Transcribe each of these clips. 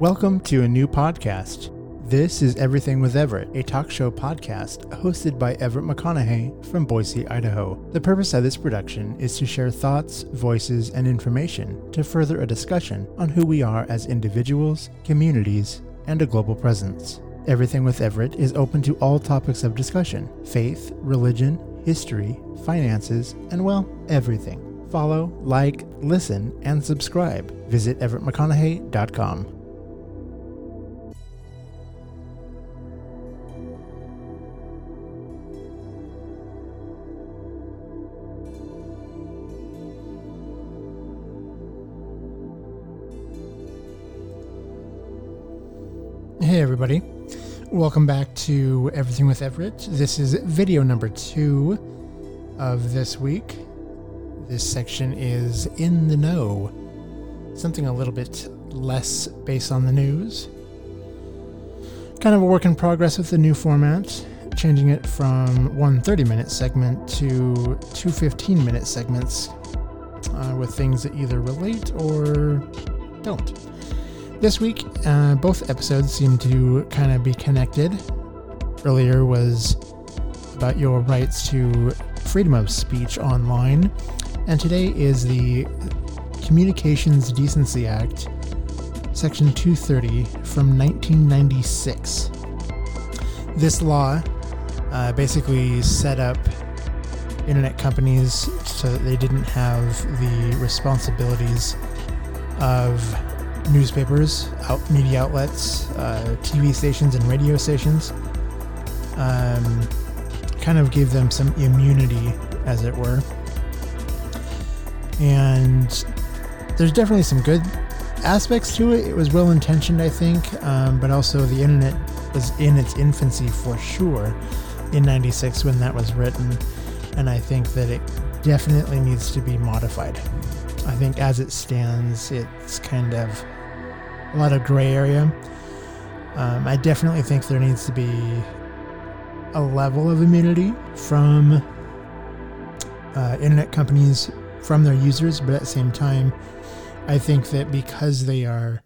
Welcome to a new podcast. This is Everything with Everett, a talk show podcast hosted by Everett McConaughey from Boise, Idaho. The purpose of this production is to share thoughts, voices, and information to further a discussion on who we are as individuals, communities, and a global presence. Everything with Everett is open to all topics of discussion faith, religion, history, finances, and well, everything. Follow, like, listen, and subscribe. Visit everettmcconaughey.com. Welcome back to Everything with Everett. This is video number two of this week. This section is In the Know, something a little bit less based on the news. Kind of a work in progress with the new format, changing it from one 30 minute segment to two 15 minute segments uh, with things that either relate or don't. This week, uh, both episodes seem to kind of be connected. Earlier was about your rights to freedom of speech online, and today is the Communications Decency Act, Section 230 from 1996. This law uh, basically set up internet companies so that they didn't have the responsibilities of newspapers, out media outlets, uh, TV stations, and radio stations. Um, kind of gave them some immunity, as it were. And there's definitely some good aspects to it. It was well intentioned, I think, um, but also the internet was in its infancy for sure in 96 when that was written. And I think that it definitely needs to be modified. I think as it stands, it's kind of a lot of gray area. Um, I definitely think there needs to be a level of immunity from uh, internet companies from their users, but at the same time, I think that because they are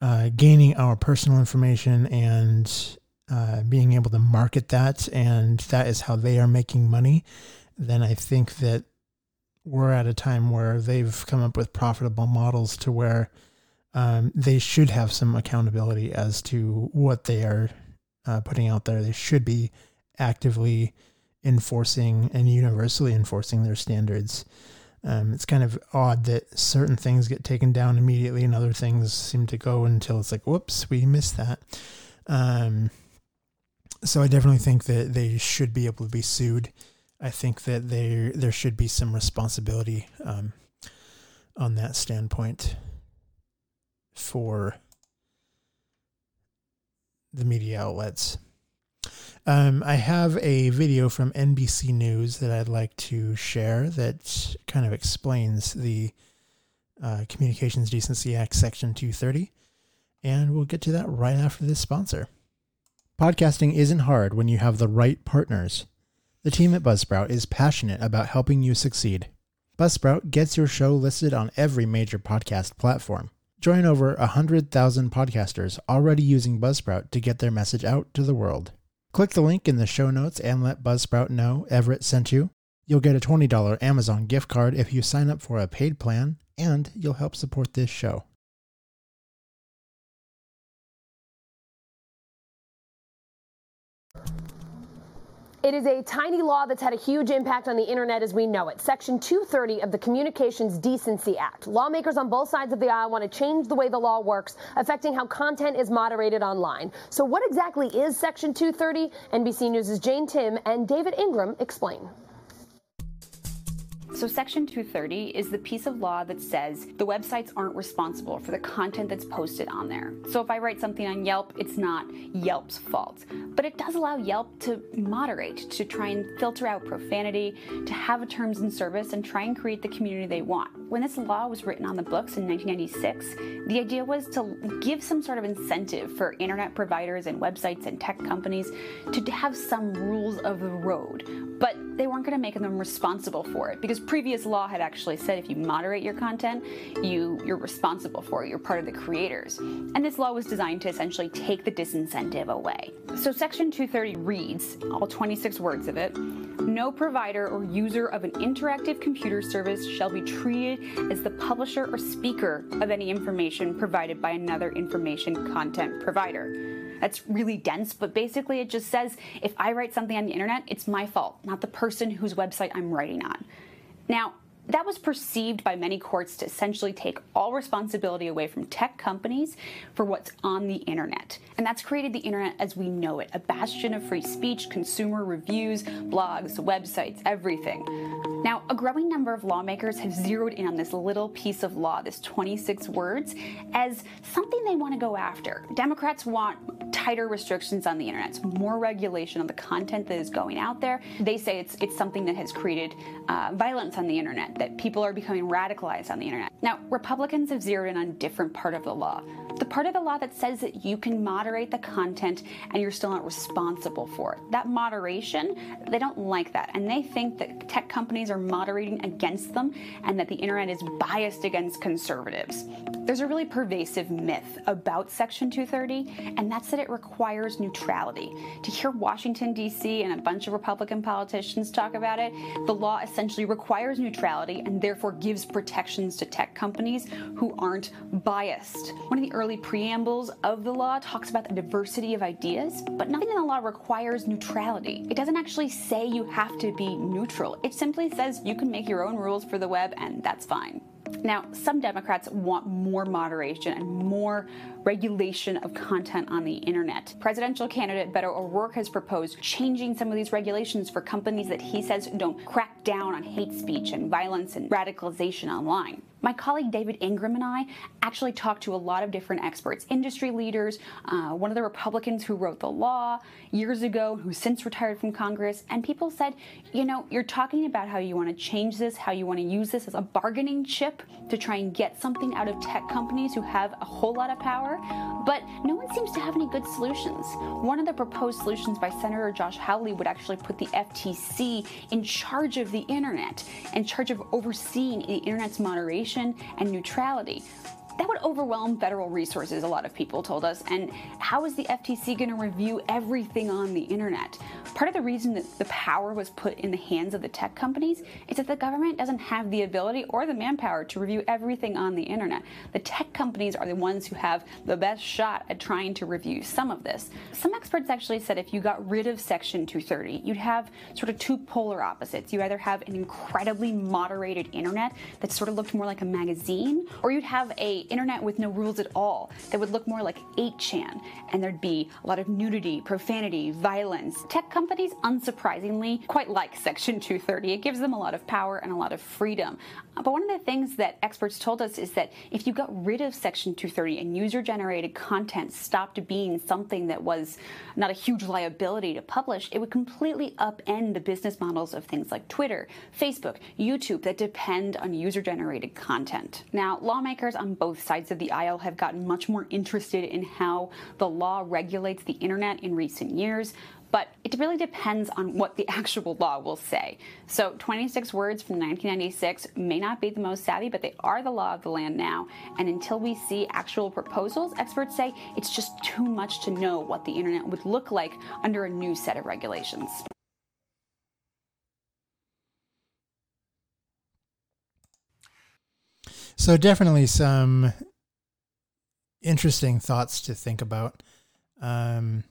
uh, gaining our personal information and uh, being able to market that, and that is how they are making money, then I think that we're at a time where they've come up with profitable models to where um, they should have some accountability as to what they are uh, putting out there. They should be actively enforcing and universally enforcing their standards. Um, it's kind of odd that certain things get taken down immediately and other things seem to go until it's like, whoops, we missed that. Um, so I definitely think that they should be able to be sued. I think that there there should be some responsibility um, on that standpoint for the media outlets. Um, I have a video from NBC News that I'd like to share that kind of explains the uh, Communications Decency Act, Section 230. And we'll get to that right after this sponsor. Podcasting isn't hard when you have the right partners. The team at Buzzsprout is passionate about helping you succeed. Buzzsprout gets your show listed on every major podcast platform. Join over 100,000 podcasters already using Buzzsprout to get their message out to the world. Click the link in the show notes and let Buzzsprout know Everett sent you. You'll get a $20 Amazon gift card if you sign up for a paid plan, and you'll help support this show. It is a tiny law that's had a huge impact on the internet as we know it. Section 230 of the Communications Decency Act. Lawmakers on both sides of the aisle want to change the way the law works, affecting how content is moderated online. So, what exactly is Section 230? NBC News' Jane Timm and David Ingram explain. So, Section 230 is the piece of law that says the websites aren't responsible for the content that's posted on there. So, if I write something on Yelp, it's not Yelp's fault. But it does allow Yelp to moderate, to try and filter out profanity, to have a terms and service, and try and create the community they want. When this law was written on the books in 1996, the idea was to give some sort of incentive for internet providers and websites and tech companies to have some rules of the road. But they weren't going to make them responsible for it because previous law had actually said if you moderate your content, you you're responsible for it. You're part of the creators. And this law was designed to essentially take the disincentive away. So section 230 reads, all 26 words of it, no provider or user of an interactive computer service shall be treated as the publisher or speaker of any information provided by another information content provider that's really dense, but basically it just says if I write something on the internet, it's my fault, not the person whose website I'm writing on. Now, that was perceived by many courts to essentially take all responsibility away from tech companies for what's on the internet. And that's created the internet as we know it a bastion of free speech, consumer reviews, blogs, websites, everything. Now, a growing number of lawmakers have zeroed in on this little piece of law, this 26 words, as something they want to go after. Democrats want tighter restrictions on the internet, more regulation on the content that is going out there. They say it's it's something that has created uh, violence on the internet, that people are becoming radicalized on the internet. Now, Republicans have zeroed in on a different part of the law, the part of the law that says that you can moderate the content and you're still not responsible for it. That moderation, they don't like that, and they think that tech companies are moderating against them and that the internet is biased against conservatives. There's a really pervasive myth about Section 230, and that's that it requires neutrality. To hear Washington, D.C., and a bunch of Republican politicians talk about it, the law essentially requires neutrality and therefore gives protections to tech companies who aren't biased. One of the early preambles of the law talks about the diversity of ideas, but nothing in the law requires neutrality. It doesn't actually say you have to be neutral, it simply says you can make your own rules for the web, and that's fine. Now, some Democrats want more moderation and more regulation of content on the internet. Presidential candidate Beto O'Rourke has proposed changing some of these regulations for companies that he says don't crack down on hate speech and violence and radicalization online. My colleague David Ingram and I actually talked to a lot of different experts, industry leaders, uh, one of the Republicans who wrote the law years ago, who since retired from Congress, and people said, you know, you're talking about how you want to change this, how you want to use this as a bargaining chip to try and get something out of tech companies who have a whole lot of power, but no one seems to have any good solutions. One of the proposed solutions by Senator Josh Hawley would actually put the FTC in charge of the internet, in charge of overseeing the internet's moderation and neutrality that would overwhelm federal resources, a lot of people told us. And how is the FTC going to review everything on the internet? Part of the reason that the power was put in the hands of the tech companies is that the government doesn't have the ability or the manpower to review everything on the internet. The tech companies are the ones who have the best shot at trying to review some of this. Some experts actually said if you got rid of Section 230, you'd have sort of two polar opposites. You either have an incredibly moderated internet that sort of looked more like a magazine, or you'd have a internet with no rules at all that would look more like 8chan, and there'd be a lot of nudity, profanity, violence. Tech companies, unsurprisingly, quite like Section 230. It gives them a lot of power and a lot of freedom. Uh, but one of the things that experts told us is that if you got rid of Section 230 and user generated content stopped being something that was not a huge liability to publish, it would completely upend the business models of things like Twitter, Facebook, YouTube that depend on user generated content. Now, lawmakers on both both sides of the aisle have gotten much more interested in how the law regulates the internet in recent years, but it really depends on what the actual law will say. So 26 words from 1996 may not be the most savvy, but they are the law of the land now. And until we see actual proposals, experts say it's just too much to know what the internet would look like under a new set of regulations. So definitely some interesting thoughts to think about. Um,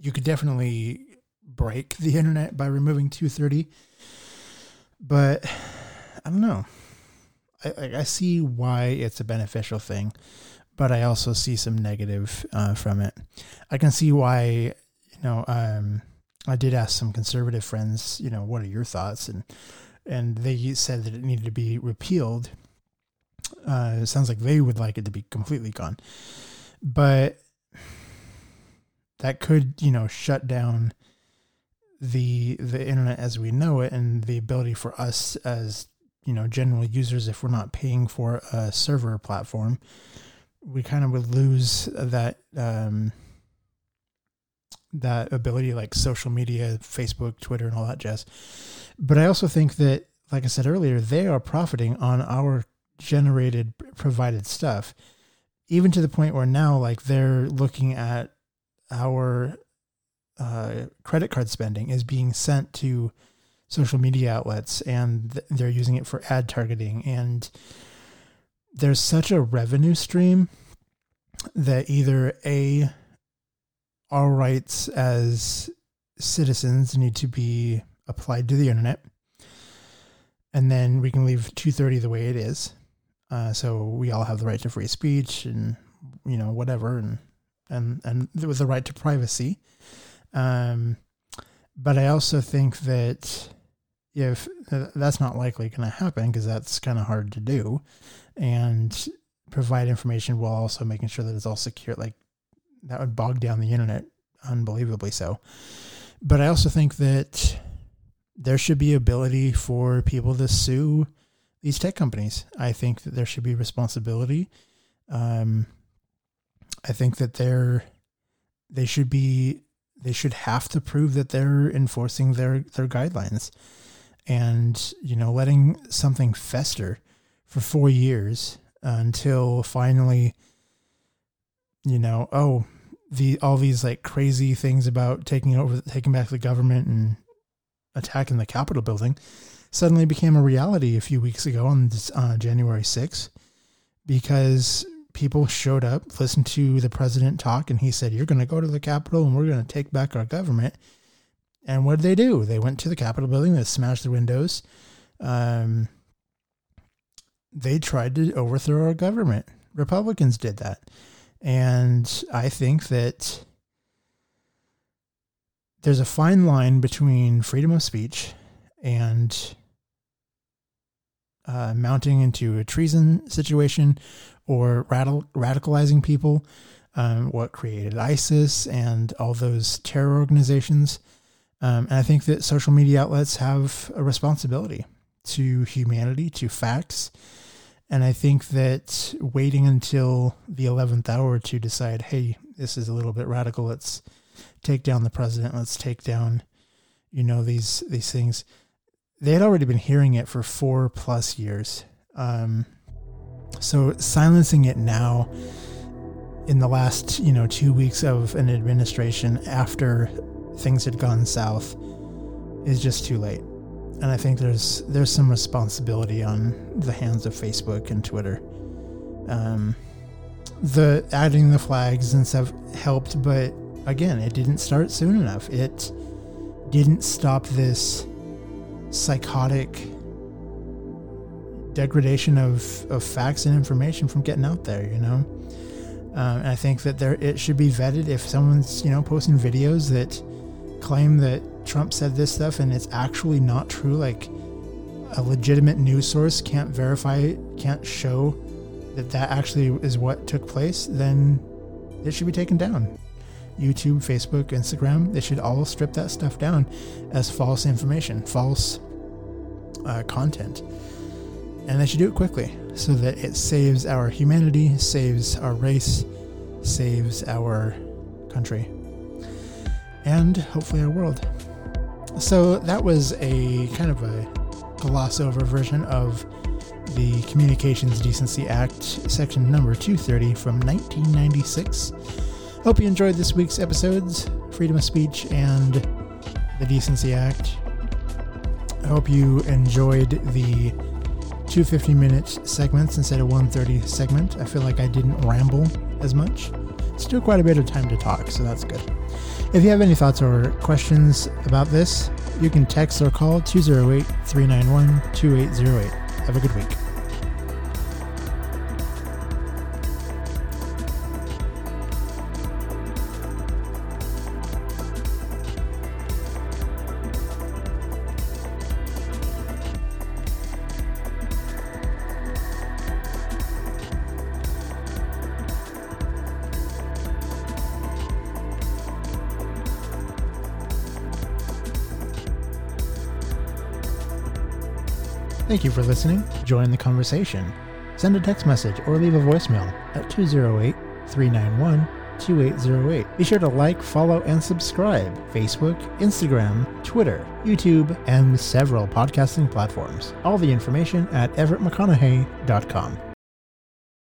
you could definitely break the internet by removing 230, but I don't know. I, I see why it's a beneficial thing, but I also see some negative uh, from it. I can see why, you know, um, I did ask some conservative friends, you know, what are your thoughts? And and they said that it needed to be repealed. Uh, it sounds like they would like it to be completely gone, but that could, you know, shut down the the internet as we know it and the ability for us as you know general users if we're not paying for a server platform we kind of would lose that um that ability like social media facebook twitter and all that jazz but i also think that like I said earlier, they are profiting on our generated provided stuff, even to the point where now, like they're looking at our uh, credit card spending is being sent to social media outlets, and th- they're using it for ad targeting. And there's such a revenue stream that either a our rights as citizens need to be applied to the internet. And then we can leave 230 the way it is. Uh, so we all have the right to free speech and you know whatever and and and with the right to privacy. Um, but i also think that if that's not likely going to happen because that's kind of hard to do and provide information while also making sure that it's all secure like that would bog down the internet unbelievably so but i also think that there should be ability for people to sue these tech companies. I think that there should be responsibility. Um, I think that they're they should be they should have to prove that they're enforcing their their guidelines, and you know letting something fester for four years until finally, you know, oh the all these like crazy things about taking over taking back the government and attacking the Capitol building suddenly became a reality a few weeks ago on uh, January 6th because people showed up, listened to the president talk, and he said, You're going to go to the Capitol and we're going to take back our government. And what did they do? They went to the Capitol building, they smashed the windows. Um, they tried to overthrow our government. Republicans did that. And I think that there's a fine line between freedom of speech and uh, mounting into a treason situation or radical, radicalizing people. Um, what created ISIS and all those terror organizations. Um, and I think that social media outlets have a responsibility to humanity, to facts. And I think that waiting until the 11th hour to decide, hey, this is a little bit radical, let's take down the president, let's take down, you know, these these things. They had already been hearing it for four plus years. Um, so silencing it now in the last, you know, two weeks of an administration after things had gone south is just too late. And I think there's there's some responsibility on the hands of Facebook and Twitter. Um, the adding the flags and stuff helped, but again, it didn't start soon enough. It didn't stop this psychotic degradation of, of facts and information from getting out there, you know? Um, and I think that there it should be vetted if someone's, you know, posting videos that claim that Trump said this stuff and it's actually not true, like a legitimate news source can't verify, can't show that that actually is what took place, then it should be taken down. YouTube, Facebook, Instagram, they should all strip that stuff down as false information, false uh, content. And they should do it quickly so that it saves our humanity, saves our race, saves our country, and hopefully our world. So that was a kind of a gloss over version of the Communications Decency Act, section number 230 from 1996. Hope you enjoyed this week's episodes Freedom of Speech and the Decency Act. I hope you enjoyed the 250 minute segments instead of 130 segment. I feel like I didn't ramble as much. Still quite a bit of time to talk, so that's good. If you have any thoughts or questions about this, you can text or call 208 391 2808. Have a good week. Thank you for listening. Join the conversation. Send a text message or leave a voicemail at 208 391 2808. Be sure to like, follow, and subscribe Facebook, Instagram, Twitter, YouTube, and several podcasting platforms. All the information at everettmcconaughey.com.